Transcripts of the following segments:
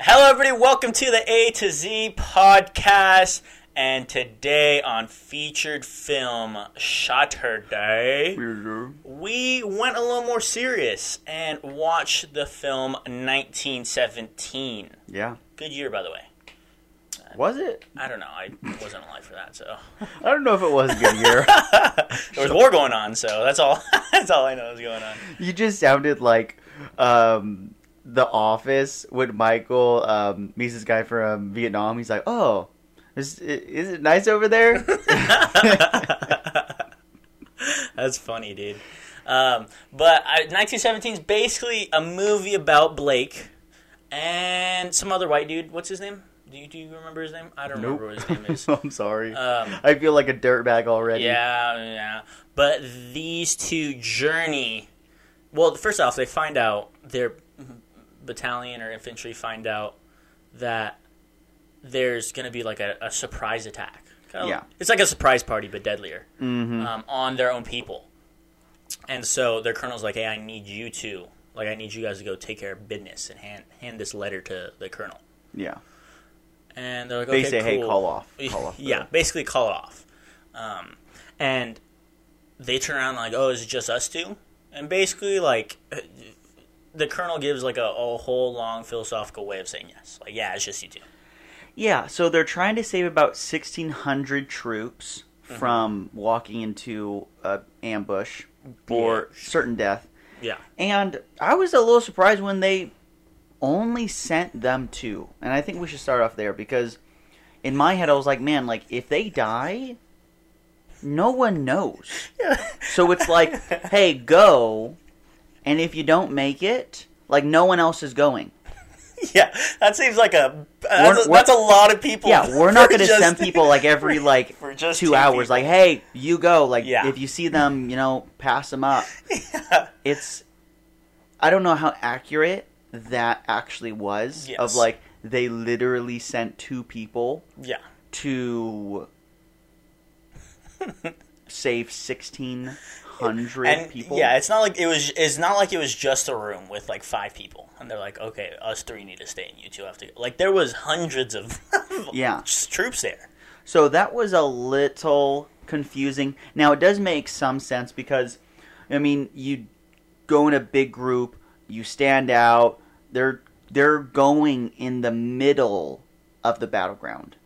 Hello, everybody. Welcome to the A to Z podcast. And today on featured film Saturday, we went a little more serious and watched the film 1917. Yeah. Good year, by the way. Was it? I don't know. I wasn't alive for that, so I don't know if it was a good year. there was war going on. So that's all. that's all I know is going on. you just sounded like um, The Office with Michael um, meets this guy from Vietnam. He's like, "Oh, is is it nice over there?" That's funny, dude. Um, but I, 1917 is basically a movie about Blake and some other white dude. What's his name? Do you, do you remember his name? I don't nope. remember what his name is. I'm sorry. Um, I feel like a dirtbag already. yeah, yeah. But these two journey. Well, first off, they find out their battalion or infantry find out that there's going to be like a, a surprise attack. Kinda- Yeah. it's like a surprise party, but deadlier. hmm um, on their own people. And so their colonel's like, "Hey, I need you to like, I need you guys to go take care of business and hand hand this letter to the colonel." Yeah. And they're like, okay, They "Okay, say, "Hey, call off. Call off. the- yeah, basically call it off. Um, and they turn around like, "Oh, is it just us two? And basically, like, the colonel gives like a, a whole long philosophical way of saying yes. Like, yeah, it's just you two. Yeah, so they're trying to save about 1,600 troops Mm-hmm. from walking into an ambush or Yeah. certain death. Yeah, And I was a little surprised when they only sent them two. And I think we should start off there because in my head I was like, man, like if they die, no one knows. So it's like, hey, go. And if you don't make it, like no one else is going. yeah. That seems like a that's, a, that's a lot of people. Yeah, we're not going to send people like every like for just two hours. people. Like, hey, you go. Like, Yeah. if you see them, you know, pass them up. Yeah. It's, I don't know how accurate that actually was. Yes. Of like, they literally sent two people Yeah. to save sixteen hundred people. yeah, it's not like it was. It's not like it was just a room with like five people, and they're like, okay, us three need to stay, and you two have to. go. Like there was hundreds of Yeah. troops there. So that was a little confusing. Now it does make some sense because, I mean, you go in a big group, you stand out. They're they're going in the middle of the battleground.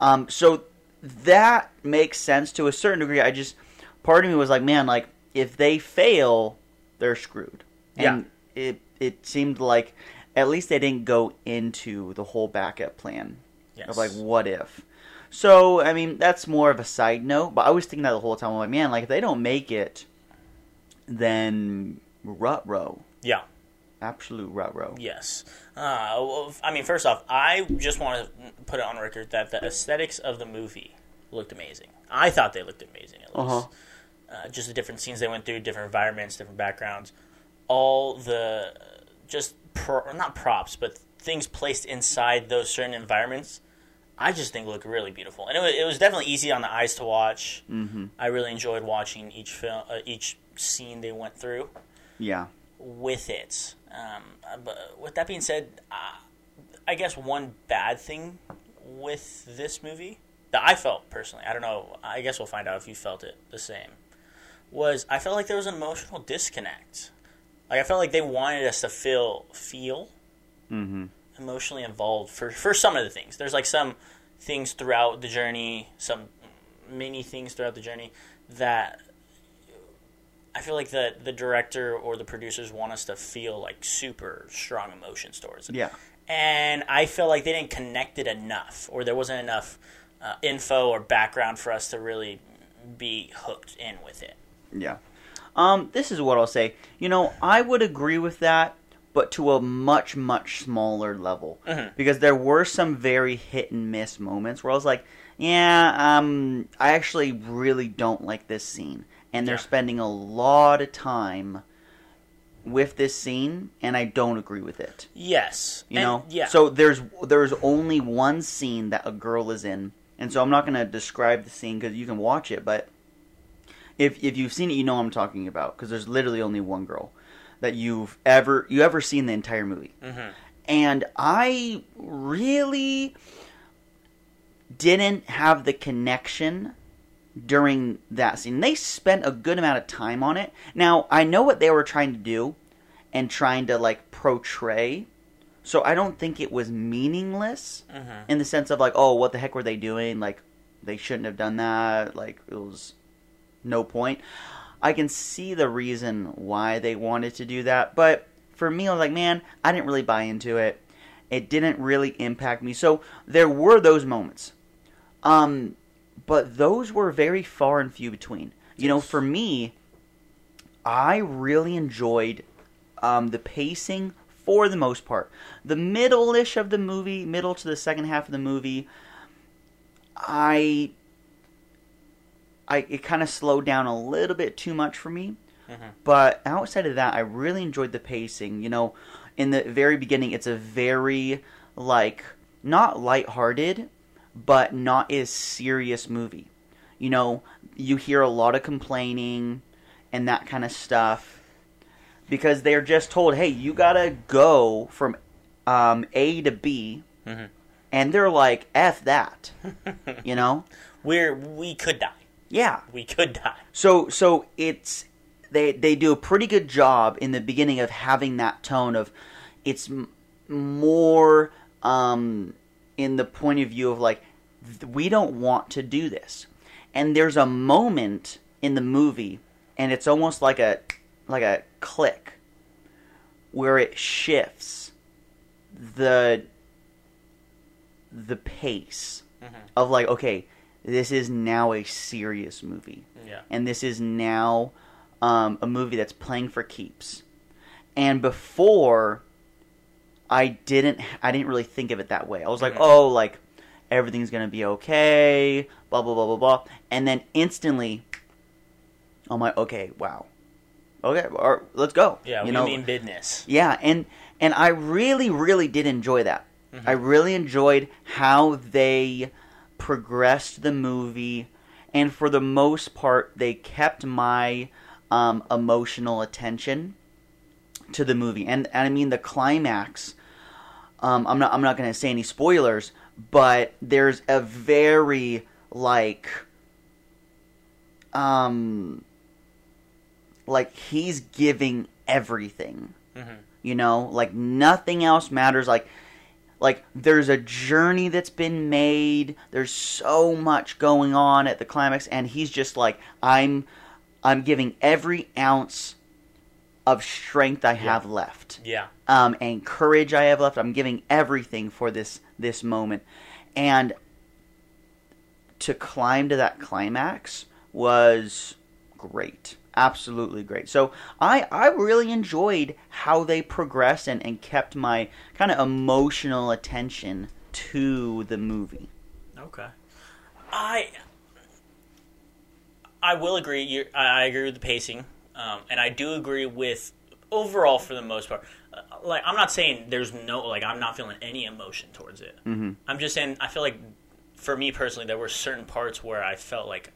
Um, so that makes sense to a certain degree. I just part of me was like, man, like if they fail, they're screwed. And it it seemed like at least they didn't go into the whole backup plan Yes. of like what if. So I mean that's more of a side note, but I was thinking that the whole time. I'm like, man, like if they don't make it, then rut row, yeah. absolute rut row. Yes. Uh, well, I mean, first off, I just want to put it on record that the aesthetics of the movie looked amazing. I thought they looked amazing. At least. Uh-huh. Uh, just the different scenes they went through, different environments, different backgrounds, all the just pro- not props, but things placed inside those certain environments. I just think look really beautiful, and it was, it was definitely easy on the eyes to watch. Mm-hmm. I really enjoyed watching each film, uh, each scene they went through Yeah. with it. Um, but with that being said, uh, I guess one bad thing with this movie that I felt personally, I don't know, I guess we'll find out if you felt it the same, was I felt like there was an emotional disconnect. Like I felt like they wanted us to feel feel Mm-hmm. emotionally involved for for some of the things. There's like some things throughout the journey, some many things throughout the journey that I feel like the the director or the producers want us to feel like super strong emotions towards it. Yeah. And I feel like they didn't connect it enough, or there wasn't enough uh, info or background for us to really be hooked in with it. Yeah. Um, this is what I'll say. You know, I would agree with that, but to a much, much smaller level. Mhm. Because there were some very hit and miss moments where I was like, yeah, um, I actually really don't like this scene. And they're Yeah. spending a lot of time with this scene, and I don't agree with it. Yes, You And- know? yeah. So there's there's only one scene that a girl is in, and so I'm not going to describe the scene because you can watch it, but if if you've seen it, you know what I'm talking about because there's literally only one girl that you've ever you ever seen the entire movie, Mhm. and I really didn't have the connection during that scene. They spent a good amount of time on it. Now, I know what they were trying to do and trying to like portray. So I don't think it was meaningless Mhm. in the sense of like, oh, what the heck were they doing? Like they shouldn't have done that. Like it was no point. I can see the reason why they wanted to do that, but for me, I was like, man, I didn't really buy into it. It didn't really impact me. So there were those moments, um, but those were very far and few between. You know, for me, I really enjoyed um, the pacing for the most part. The middle-ish of the movie, middle to the second half of the movie, I, I it kind of slowed down a little bit too much for me. Mhm. But outside of that, I really enjoyed the pacing. You know, in the very beginning, it's a very like not lighthearted, but not as serious movie. You know, you hear a lot of complaining and that kind of stuff because they're just told, "Hey, you gotta go from um, A to B," Mhm. and they're like, "F that," you know? We're we could die. Yeah. We could die. So so it's they they do a pretty good job in the beginning of having that tone of it's more um in the point of view of like th- we don't want to do this. And there's a moment in the movie and it's almost like a like a click where it shifts the the pace Mhm. of like okay this is now a serious movie Yeah. and this is now um, a movie that's playing for keeps. And before, I didn't I didn't really think of it that way. I was like, Mhm. oh, like everything's gonna be okay, blah blah blah blah blah, and then instantly, I'm like, okay, wow, okay, or, let's go. Yeah. you we know, mean business. yeah, and and I really, really did enjoy that. Mhm. I really enjoyed how they progressed the movie, and for the most part, they kept my um, emotional attention to the movie. And, and I mean the climax. Um, I'm not. I'm not going to say any spoilers, but there's a very like, um, like he's giving everything hmm you know like nothing else matters like like there's a journey that's been made. There's so much going on at the climax and he's just like i'm i'm giving every ounce of strength i have left. Yeah. um, and courage I have left. I'm giving everything for this this moment, and to climb to that climax was great, absolutely great. So I I really enjoyed how they progressed and, and kept my kind of emotional attention to the movie. Okay. I I will agree. you I I agree with the pacing, um, and I do agree with overall for the most part. Uh, like I'm not saying there's no like I'm not feeling any emotion towards it. Mm-hmm. I'm just saying I feel like for me personally there were certain parts where I felt like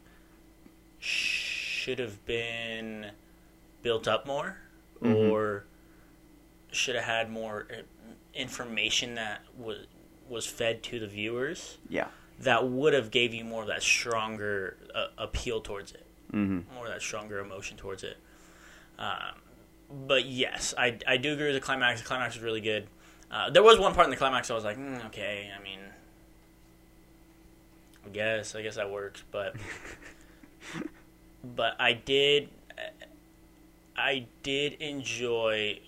should have been built up more Mhm. or should have had more uh, information that was was fed to the viewers Yeah. that would have gave you more of that stronger uh, appeal towards it, Mm-hmm. more of that stronger emotion towards it. Um, but yes, I, I do agree with the climax. The climax was really good. Uh, there was one part in the climax I was like, mm, okay, I mean, I guess I guess that works, but but I did I did enjoy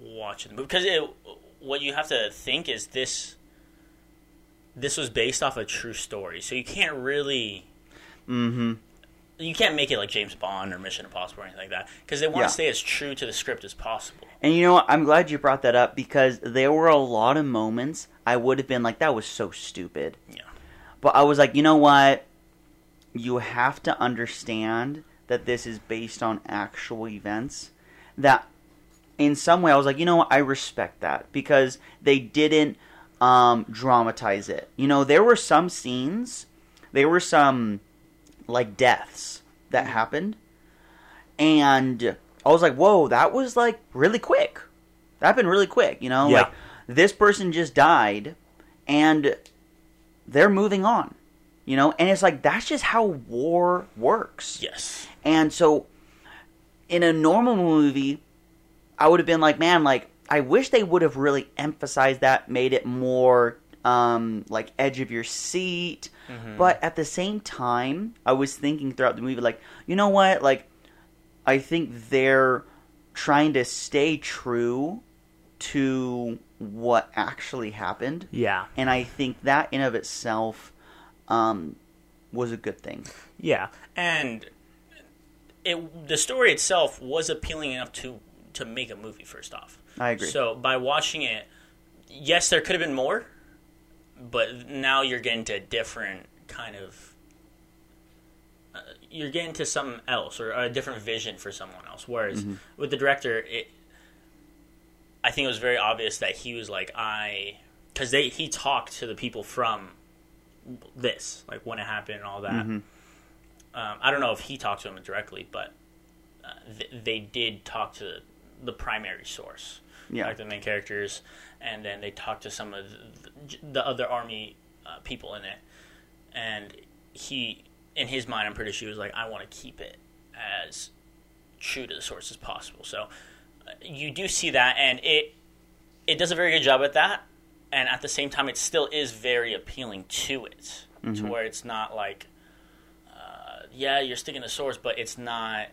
watching the movie because it, what you have to think is this this was based off a true story, so you can't really Mm-hmm. you can't make it like James Bond or Mission Impossible or anything like that because they want to Yeah. stay as true to the script as possible. And you know what? I'm glad you brought that up because there were a lot of moments I would have been like, that was so stupid. Yeah. But I was like, you know what? You have to understand that this is based on actual events. That in some way, I was like, you know what? I respect that because they didn't um, dramatize it. You know, there were some scenes, there were some like deaths that happened, and I was like, whoa, that was like really quick. That happened really quick. You know, Yeah. like this person just died and they're moving on. You know, and it's like that's just how war works. Yes. And so in a normal movie, I would have been like, man, like I wish they would have really emphasized that, made it more um like edge of your seat. But at the same time, I was thinking throughout the movie like, you know what? Like I think they're trying to stay true to what actually happened. Yeah. And I think that in of itself um was a good thing. Yeah. and it the story itself was appealing enough to to make a movie. First off, I agree. So by watching it, yes, there could have been more, but now you're getting to a different kind of. Uh, you're getting to something else or a different vision for someone else. Whereas with the director, it, I think it was very obvious that he was like I, because they he talked to the people from this, like when it happened and all that. Um, I don't know if he talked to them directly, but uh, th- they did talk to the primary source, Yeah. like the main characters, and then they talked to some of the, the other army uh, people in it. And he, in his mind, I'm pretty sure he was like, I want to keep it as true to the source as possible. So uh, you do see that, and it it does a very good job at that. And at the same time, it still is very appealing to it, to where it's not like, uh, yeah, you're sticking to source, but it's not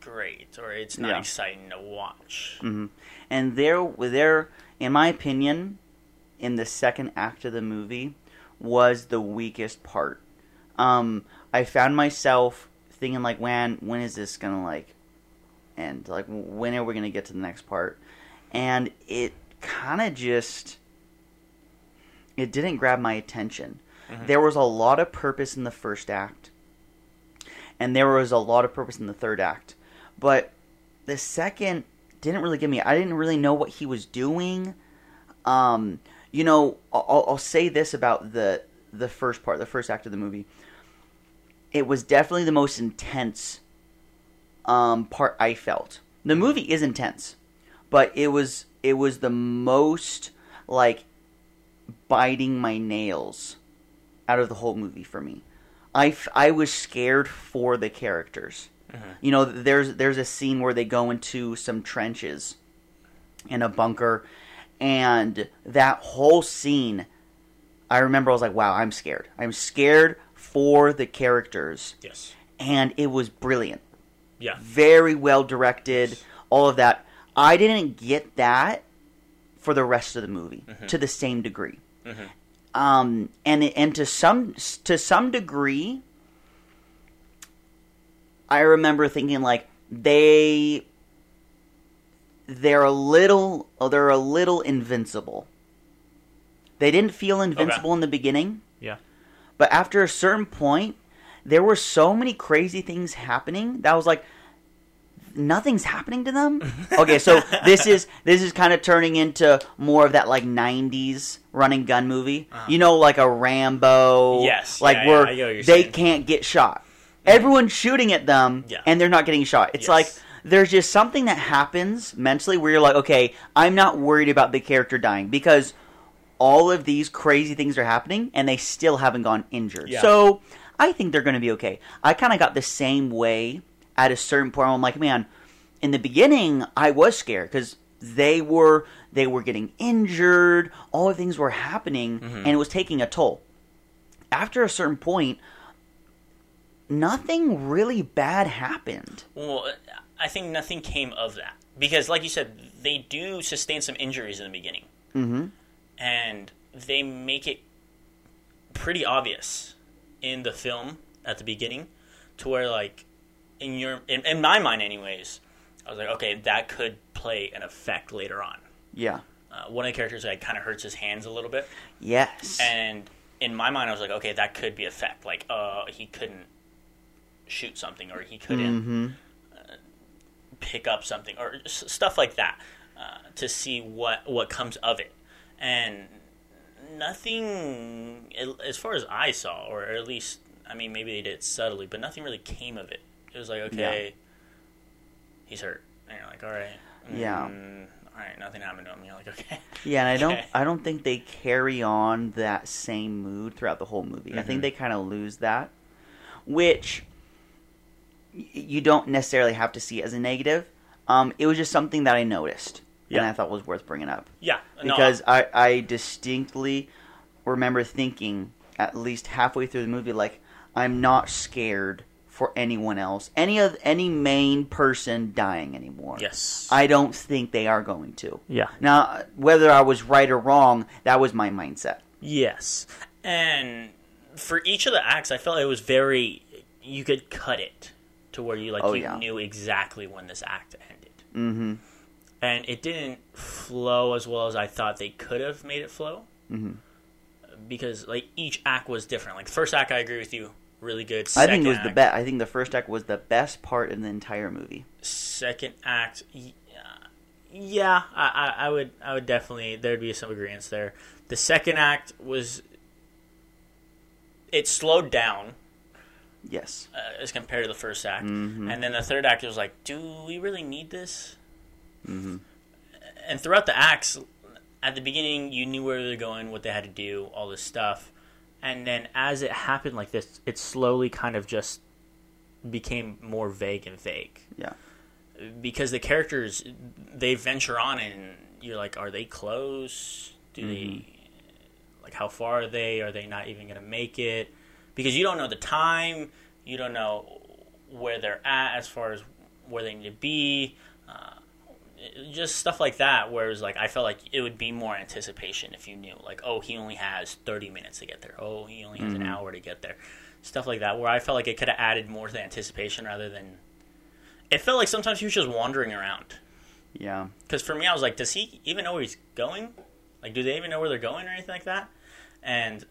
great or it's not Yeah. exciting to watch. and there there in my opinion in the second act of the movie was the weakest part. Um i found myself thinking like when when is this gonna like end? Like when are we gonna get to the next part? And it kind of just it didn't grab my attention. There was a lot of purpose in the first act and there was a lot of purpose in the third act. But the second didn't really give me i didn't really know what he was doing. Um you know i'll, I'll say this about the the first part the first act of the movie. It was definitely the most intense um part i felt. The movie is intense but it was it was the most like biting my nails out of the whole movie for me. I, f- I was scared for the characters. Uh-huh. You know there's there's a scene where they go into some trenches in a bunker and that whole scene i remember i was like wow i'm scared. I'm scared for the characters. Yes. and it was brilliant. Yeah. very well directed all of that i didn't get that for the rest of the movie to the same degree. Um and and to some to some degree i remember thinking like they they're a little oh, they're a little invincible. They didn't feel invincible in the beginning. Yeah. but after a certain point, there were so many crazy things happening that I was like, nothing's happening to them. okay, so this is this is kind of turning into more of that like '90s running gun movie. You know, like a Rambo. Uh-huh. Yes, like yeah, where yeah, I get what you're they saying. can't get shot. Everyone's shooting at them, and they're not getting shot. It's Yes. like there's just something that happens mentally where you're like, okay, I'm not worried about the character dying because all of these crazy things are happening and they still haven't gone injured. So I think they're going to be okay. I kind of got the same way at a certain point. I'm like, man, in the beginning I was scared because they were they were getting injured. All the things were happening and it was taking a toll. After a certain point, nothing really bad happened. Well, I think nothing came of that because, like you said, they do sustain some injuries in the beginning, Mm-hmm. and they make it pretty obvious in the film at the beginning, to where like in your in, in my mind, anyways, I was like, okay, that could play an effect later on. Yeah. Uh, one of the characters like kind of hurts his hands a little bit, Yes. and in my mind, I was like, okay, that could be effect. Like, uh, he couldn't shoot something, or he couldn't mm-hmm. pick up something or s- stuff like that uh, to see what what comes of it and nothing as far as i saw or at least i mean maybe they did it subtly but nothing really came of it it was like okay he's hurt and you're like all right Yeah. mm, all right, nothing happened to him. You're like, okay. Yeah, and I don't I don't think they carry on that same mood throughout the whole movie. I think Mhm. they kind of lose that, which you don't necessarily have to see as a negative. Um, it was just something that I noticed and I thought was worth bringing up Yeah, no, because I, I distinctly remember thinking at least halfway through the movie like I'm not scared for anyone else any of any main person dying anymore. yes, I don't think they are going to. yeah, Now, whether I was right or wrong, that was my mindset. yes, and for each of the acts, I felt it was very. You could cut it to where you like Oh, you yeah. knew exactly when this act ended, Mm-hmm. and it didn't flow as well as I thought they could have made it flow. Mm-hmm. Because like each act was different. Like first act, I agree with you, really good. I think it was Second the act- best. I think the first act was the best part in the entire movie. second act uh, yeah I, I, I would i would definitely there'd be some agreements there the second act was it slowed down Yes. uh, as compared to the first act Mhm. and then the third act was like do we really need this Mm-hmm. and throughout the acts at the beginning you knew where they're going what they had to do all this stuff and then as it happened like this it slowly kind of just became more vague and vague Yeah. because the characters they venture on and you're like are they close? Do Mm-hmm. they like how far are they? Are they not even going to make it? Because you don't know the time. You don't know where they're at as far as where they need to be. Uh, just stuff like that whereas like i felt like it would be more anticipation if you knew like oh he only has 30 minutes to get there oh he only has an Mhm. hour to get there stuff like that where i felt like it could have added more to the anticipation rather than it felt like sometimes he was just wandering around. Yeah. Because for me, I was like, does he even know where he's going? Like, do they even know where they're going or anything like that? And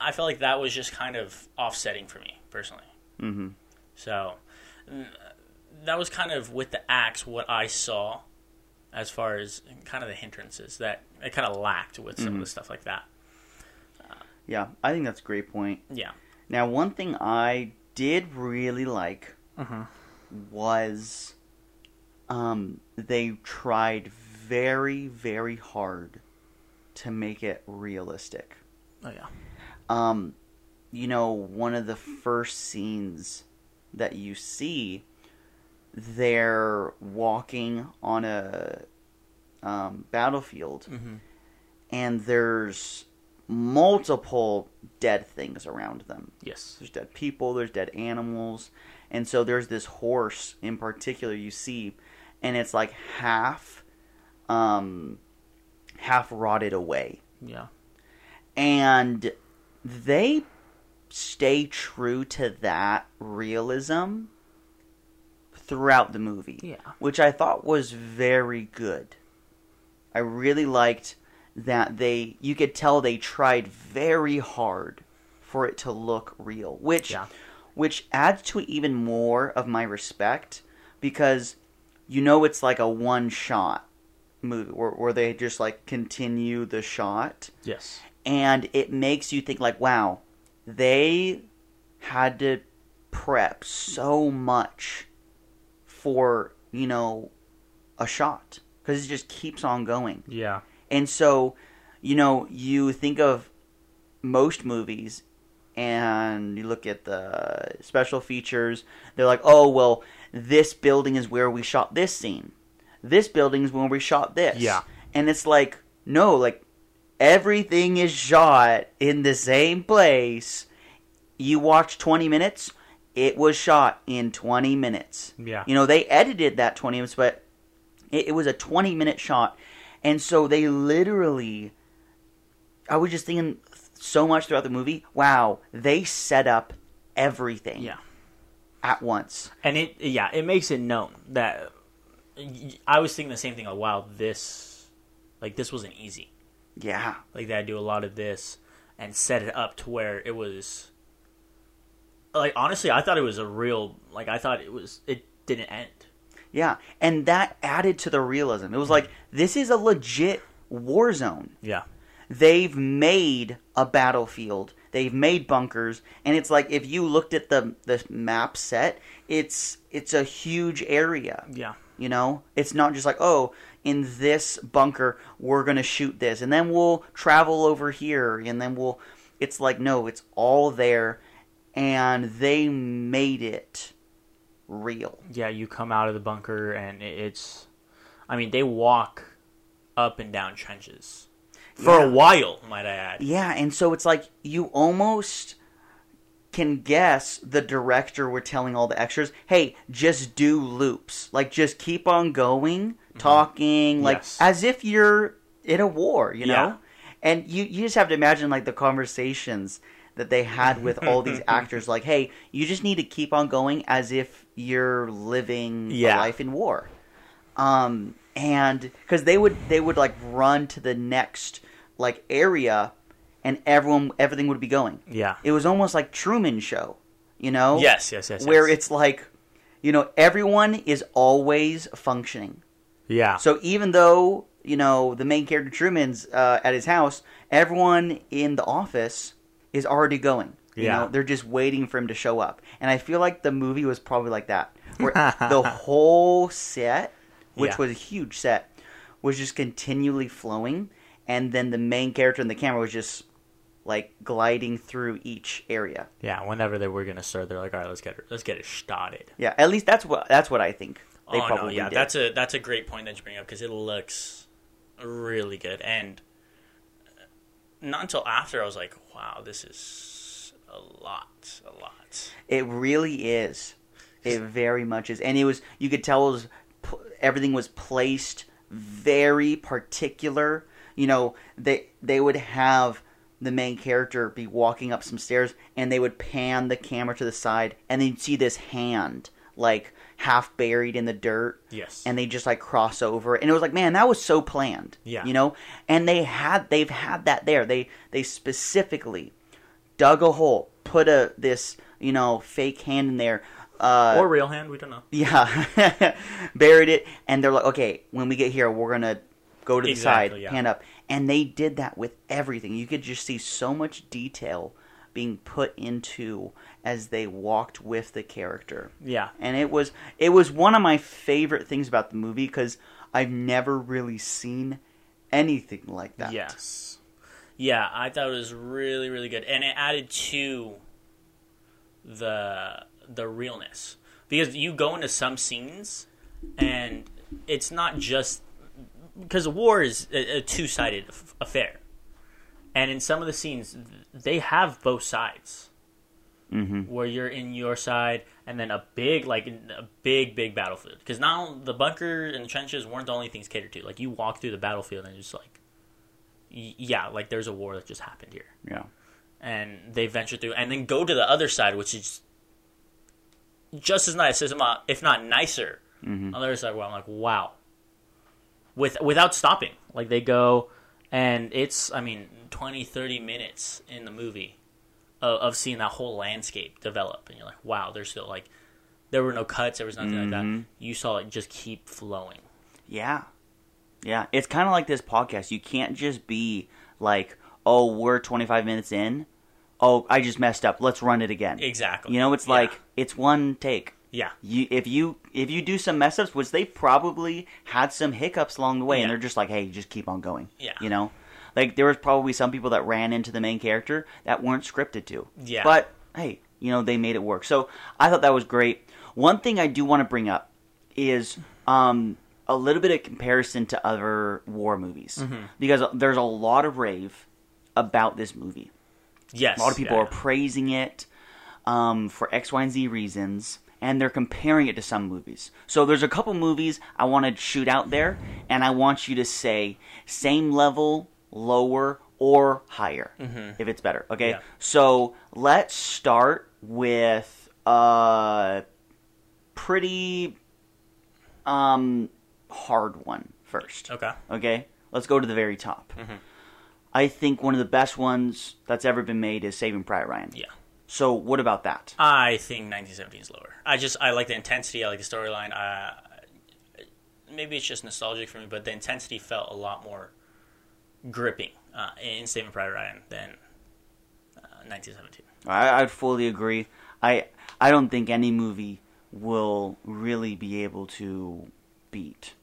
I felt like that was just kind of offsetting for me personally. Mm-hmm. So that was kind of with the axe what I saw as far as kind of the hindrances that it kind of lacked with some of the stuff like that. Yeah. I think that's a great point. Yeah. Now, one thing I did really like Mhm. was um, they tried very, very hard to make it realistic. Oh yeah. um, you know, one of the first scenes that you see, they're walking on a um, battlefield, Mm-hmm. and there's multiple dead things around them. Yes. There's dead people, there's dead animals, and so there's this horse in particular you see, and it's like half, um, half rotted away Yeah. and they stay true to that realism throughout the movie Yeah. which i thought was very good i really liked that they you could tell they tried very hard for it to look real which Yeah. which adds to even more of my respect because you know it's like a one shot movie where, where they just like continue the shot Yes. and it makes you think like wow they had to prep so much for you know a shot because it just keeps on going Yeah. and so you know you think of most movies and you look at the special features they're like oh well this building is where we shot this scene this building is where we shot this Yeah. and it's like no like everything is shot in the same place you watch 20 minutes it was shot in 20 minutes. Yeah. you know they edited that 20 minutes but it, it was a 20 minute shot. And so they literally i was just thinking so much throughout the movie. Wow they set up everything Yeah. at once. And it yeah it makes it known that i was thinking the same thing like wow this like this wasn't easy. Yeah. Like they had to do a lot of this and set it up to where it was like honestly i thought it was a real like i thought it was it didn't end. Yeah and that added to the realism. It was like mm-hmm. this is a legit war zone. Yeah. They've made a battlefield. They've made bunkers. And it's like if you looked at the the map set it's it's a huge area. Yeah. You know? It's not just like oh in this bunker we're gonna shoot this, and then we'll travel over here, and then we'll. It's like no, it's all there, and they made it real. Yeah, you come out of the bunker and it's. I mean, they walk up and down trenches for Yeah. a while, might I add. Yeah, and so it's like you almost can guess the director were telling all the extras, "Hey, just do loops. Like just keep on going, mm-hmm. talking like Yes. as if you're in a war, you know?" Yeah. And you you just have to imagine like the conversations that they had with all these actors like, "Hey, you just need to keep on going as if you're living Yeah. a life in war." um and because they would they would like run to the next like area and everyone everything would be going Yeah. it was almost like truman show you know Yes, yes, yes. where yes. it's like you know everyone is always functioning yeah. so even though you know the main character truman's uh, at his house everyone in the office is already going you Yeah. know they're just waiting for him to show up and i feel like the movie was probably like that where the whole set which Yeah. was a huge set was just continually flowing and then the main character in the camera was just like gliding through each area yeah. Whenever they were gonna start, they're like, "All right, let's get it. Let's get it started." yeah at least that's what that's what i think they oh probably no, yeah, did. that's a that's a great point that you bring up because it looks really good, and not until after I was like, wow, this is a lot, a lot. It really is. It very much is, and it was. You could tell was everything was placed very particular. You know, they they would have the main character be walking up some stairs, and they would pan the camera to the side, and then you'd see this hand like half buried in the dirt, Yes. and they just like cross over, and it was like, man, that was so planned. Yeah. you know, and they had they've had that there. They they specifically dug a hole, put a this you know fake hand in there, uh, or real hand, we don't know. yeah, buried it, and they're like, okay, when we get here, we're gonna go to the Exactly, side, yeah. hand up, and they did that with everything. You could just see so much detail being put into as they walked with the character Yeah. and it was it was one of my favorite things about the movie because I've never really seen anything like that. Yes. Yeah, I thought it was really, really good, and it added to the the realness because you go into some scenes, and it's not just because war is a, a two sided affair, and in some of the scenes they have both sides. Mm-hmm. where you're in your side, and then a big, like a big, big battlefield. Because now the bunker and the trenches weren't the only things catered to. Like you walk through the battlefield and just like, yeah, like there's a war that just happened here, Yeah. and they venture through, and then go to the other side, which is just as nice, as if not nicer. Mhm. On the other side, where I'm like, wow, with without stopping, like they go, and it's, I mean, 20, 30 minutes in the movie of, of seeing that whole landscape develop, and you're like, wow, there's still like, there were no cuts, there was nothing like that. Mhm. You saw it just keep flowing. Yeah. Yeah. It's kind of like this podcast. You can't just be like, oh, we're 25 minutes in. Oh, I just messed up. Let's run it again. Exactly. You know, it's Yeah. like it's one take. Yeah, You if you if you do some mess ups, which they probably had some hiccups along the way, and they're just like, hey, just keep on going. Yeah. You know, like there was probably some people that ran into the main character that weren't scripted to. Yeah. But hey, you know they made it work. So I thought that was great. One thing I do want to bring up is um, a little bit of comparison to other war movies Mm-hmm. because there's a lot of rave about this movie. yes. A lot of people yeah, are praising it um, for X, Y, and Z reasons, and they're comparing it to some movies. So there's a couple movies I want to shoot out there, and I want you to say same level, lower, or higher if it's better. Okay. Yeah. So let's start with a pretty um, hard one first. Okay. Okay, let's go to the very top. Mm-hmm. I think one of the best ones that's ever been made is Saving Private Ryan. Yeah. So what about that? I think 1917 is lower. I just I like the intensity. I like the storyline. Uh, maybe it's just nostalgic for me, but the intensity felt a lot more gripping uh, in Saving Private Ryan than uh, 1917. I, I'd fully agree. I I don't think any movie will really be able to beat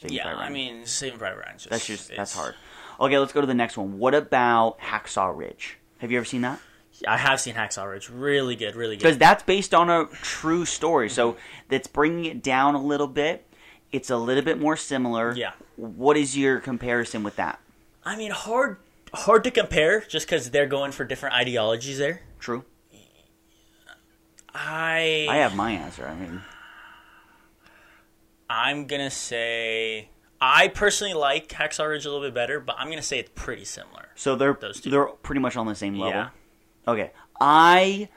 Saving Friday Ryan. yeah, Private I mean, Saving Private Ryan. Just, that's just that's hard. Okay, let's go to the next one. What about Hacksaw Ridge? Have you ever seen that? I have seen Hacksaw Ridge. Really good, really good. Because that's based on a true story, so mm-hmm. that's bringing it down a little bit. It's a little bit more similar. Yeah. What is your comparison with that? I mean, hard, hard to compare, just because they're going for different ideologies there. True. I, I have my answer. I mean, I'm gonna say I personally like Hacksaw Ridge a little bit better, but I'm gonna say it's pretty similar. so they're Those two. they're pretty much on the same level. Yeah. Okay, I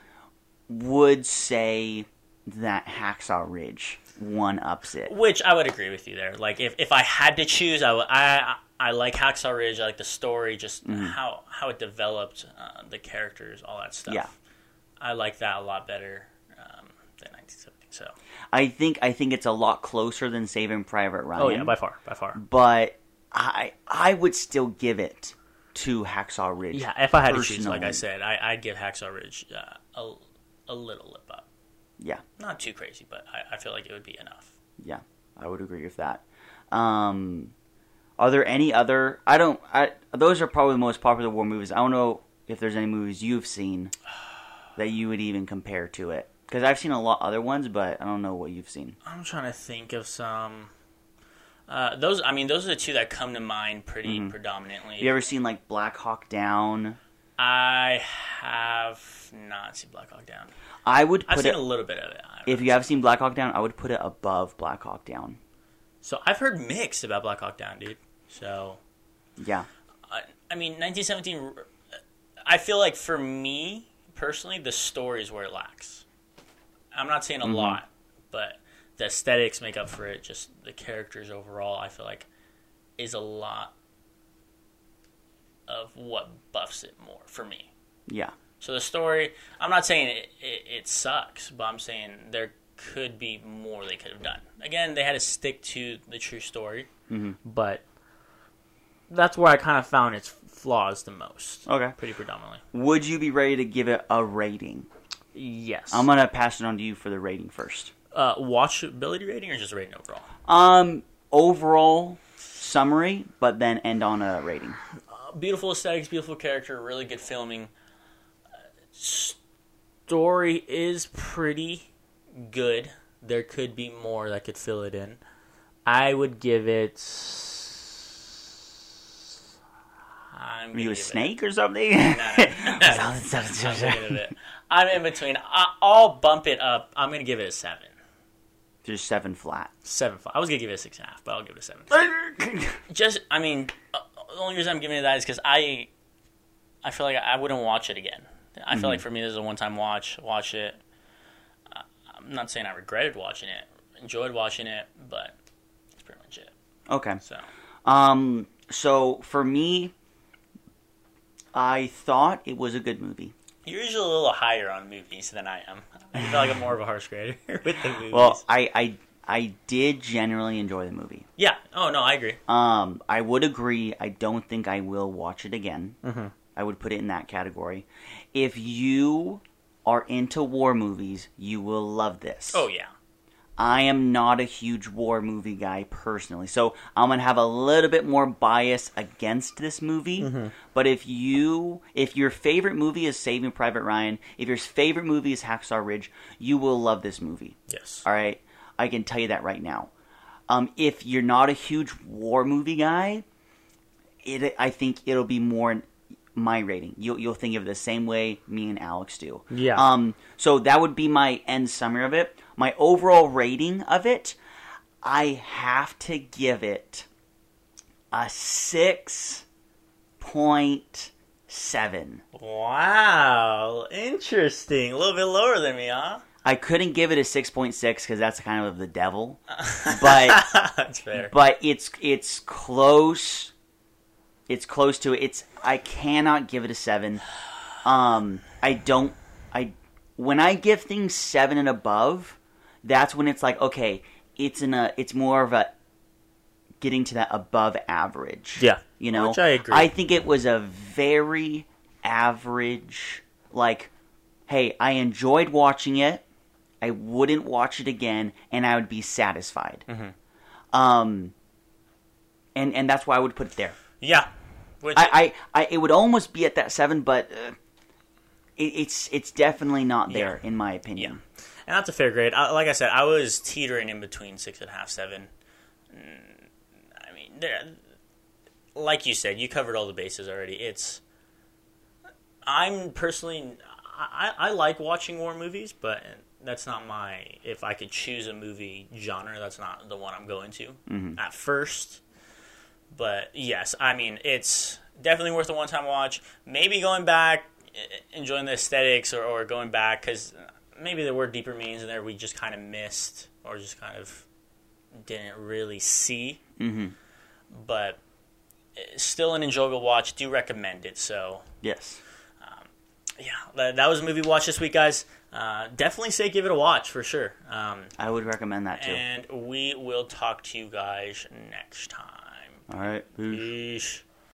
would say that Hacksaw Ridge one ups it. Which I would agree with you there. Like if, if I had to choose, I would- I I like Hacksaw Ridge. I like the story, just how how it developed, uh, the characters, all that stuff. Yeah. I like that a lot better um, than 1970. So I think I think it's a lot closer than Saving Private Ryan. oh yeah, by far, by far. but I I would still give it to Hacksaw Ridge. Yeah, if I had to choose, like I said, I, I'd give Hacksaw Ridge uh, a a little lip up. Yeah, Not too crazy, but I, I feel like it would be enough. yeah, I would agree with that. Um, are there any other? I don't. I those are probably the most popular war movies. I don't know if there's any movies you've seen that you would even compare to it. Because I've seen a lot other ones, but I don't know what you've seen. I'm trying to think of some. Uh, those, I mean, those are the two that come to mind pretty predominantly. Have you ever seen like Black Hawk Down? I have not seen Black Hawk Down. I would I've seen it. a little bit of it. If you have seen Black Hawk Down, I would put it above Black Hawk Down. so I've heard mixed about Black Hawk Down, dude. So Yeah, I, I mean, 1917. I feel like for me personally, the story is where it lacks. I'm not saying a Mm-hmm. lot, but the aesthetics make up for it. Just the characters overall, I feel like, is a lot of what buffs it more for me. yeah. So the story, I'm not saying it, it, it sucks, but I'm saying there could be more they could have done. Again, they had to stick to the true story, mm-hmm. But that's where I kind of found its flaws the most. Okay. pretty predominantly. Would you be ready to give it a rating? Yes. I'm gonna pass it on to you for the rating first. Uh, watchability rating or just rating overall? Um, overall summary, but then end on a rating. beautiful aesthetics, beautiful character, really good filming. Uh, story is pretty good. There could be more that could fill it in. I would give it. I'm Are you a give it- snake or something? Give it. I'm in between. I'll bump it up. I'm gonna give it a seven. Just seven flat. Seven. Five. I was gonna give it a six and a half, but I'll give it a seven. Just, I mean, uh, the only reason I'm giving it that is because I, I feel like I wouldn't watch it again. I feel like for me, this is a one-time watch. Watch it. Uh, I'm not saying I regretted watching it. Enjoyed watching it, but that's pretty much it. Okay. So Um. So for me, I thought it was a good movie. You're usually a little higher on movies than I am. I feel like I'm more of a harsh grader with the movies. Well, I I I did generally enjoy the movie. yeah. Oh no, I agree. Um, I would agree. I don't think I will watch it again. Mm-hmm. I would put it in that category. If you are into war movies, you will love this. Oh yeah. I am not a huge war movie guy personally, so I'm gonna have a little bit more bias against this movie. Mm-hmm. But if you, if your favorite movie is Saving Private Ryan, if your favorite movie is Hacksaw Ridge, you will love this movie. Yes. All right, I can tell you that right now. Um, if you're not a huge war movie guy, it I think it'll be more my rating. You'll you'll think of it the same way me and Alex do. Yeah. Um. So that would be my end summary of it. My overall rating of it, I have to give it a six point seven. Wow, interesting. A little bit lower than me, huh? I couldn't give it a six point six because that's kind of the devil, but That's fair. but it's it's close. It's close to it. It's I cannot give it a seven. Um, I don't. I when I give things seven and above, that's when it's like okay, it's in a. It's more of a getting to that above average. Yeah. you know. Which I agree. I think it was a very average. Like, hey, I enjoyed watching it. I wouldn't watch it again, and I would be satisfied. Mm-hmm. Um, and and that's why I would put it there. Yeah. I, I, I it would almost be at that seven, but uh, it, it's it's definitely not there in my opinion. and that's a fair grade. I, like I said, I was teetering in between six and a half, seven. Mm, I mean, there, like you said, you covered all the bases already. It's. I'm personally, I, I like watching war movies, but that's not my. If I could choose a movie genre, that's not the one I'm going to at first. But yes, I mean it's definitely worth a one-time watch. Maybe going back, enjoying the aesthetics, or, or going back because maybe there were deeper meanings in there we just kind of missed, or just kind of didn't really see. hmm But still an enjoyable watch. Do recommend it. So Yes. yeah, that, that was a movie watch this week, guys. Uh, definitely say give it a watch for sure. Um, I would recommend that too. and we will talk to you guys next time. All right. Peace.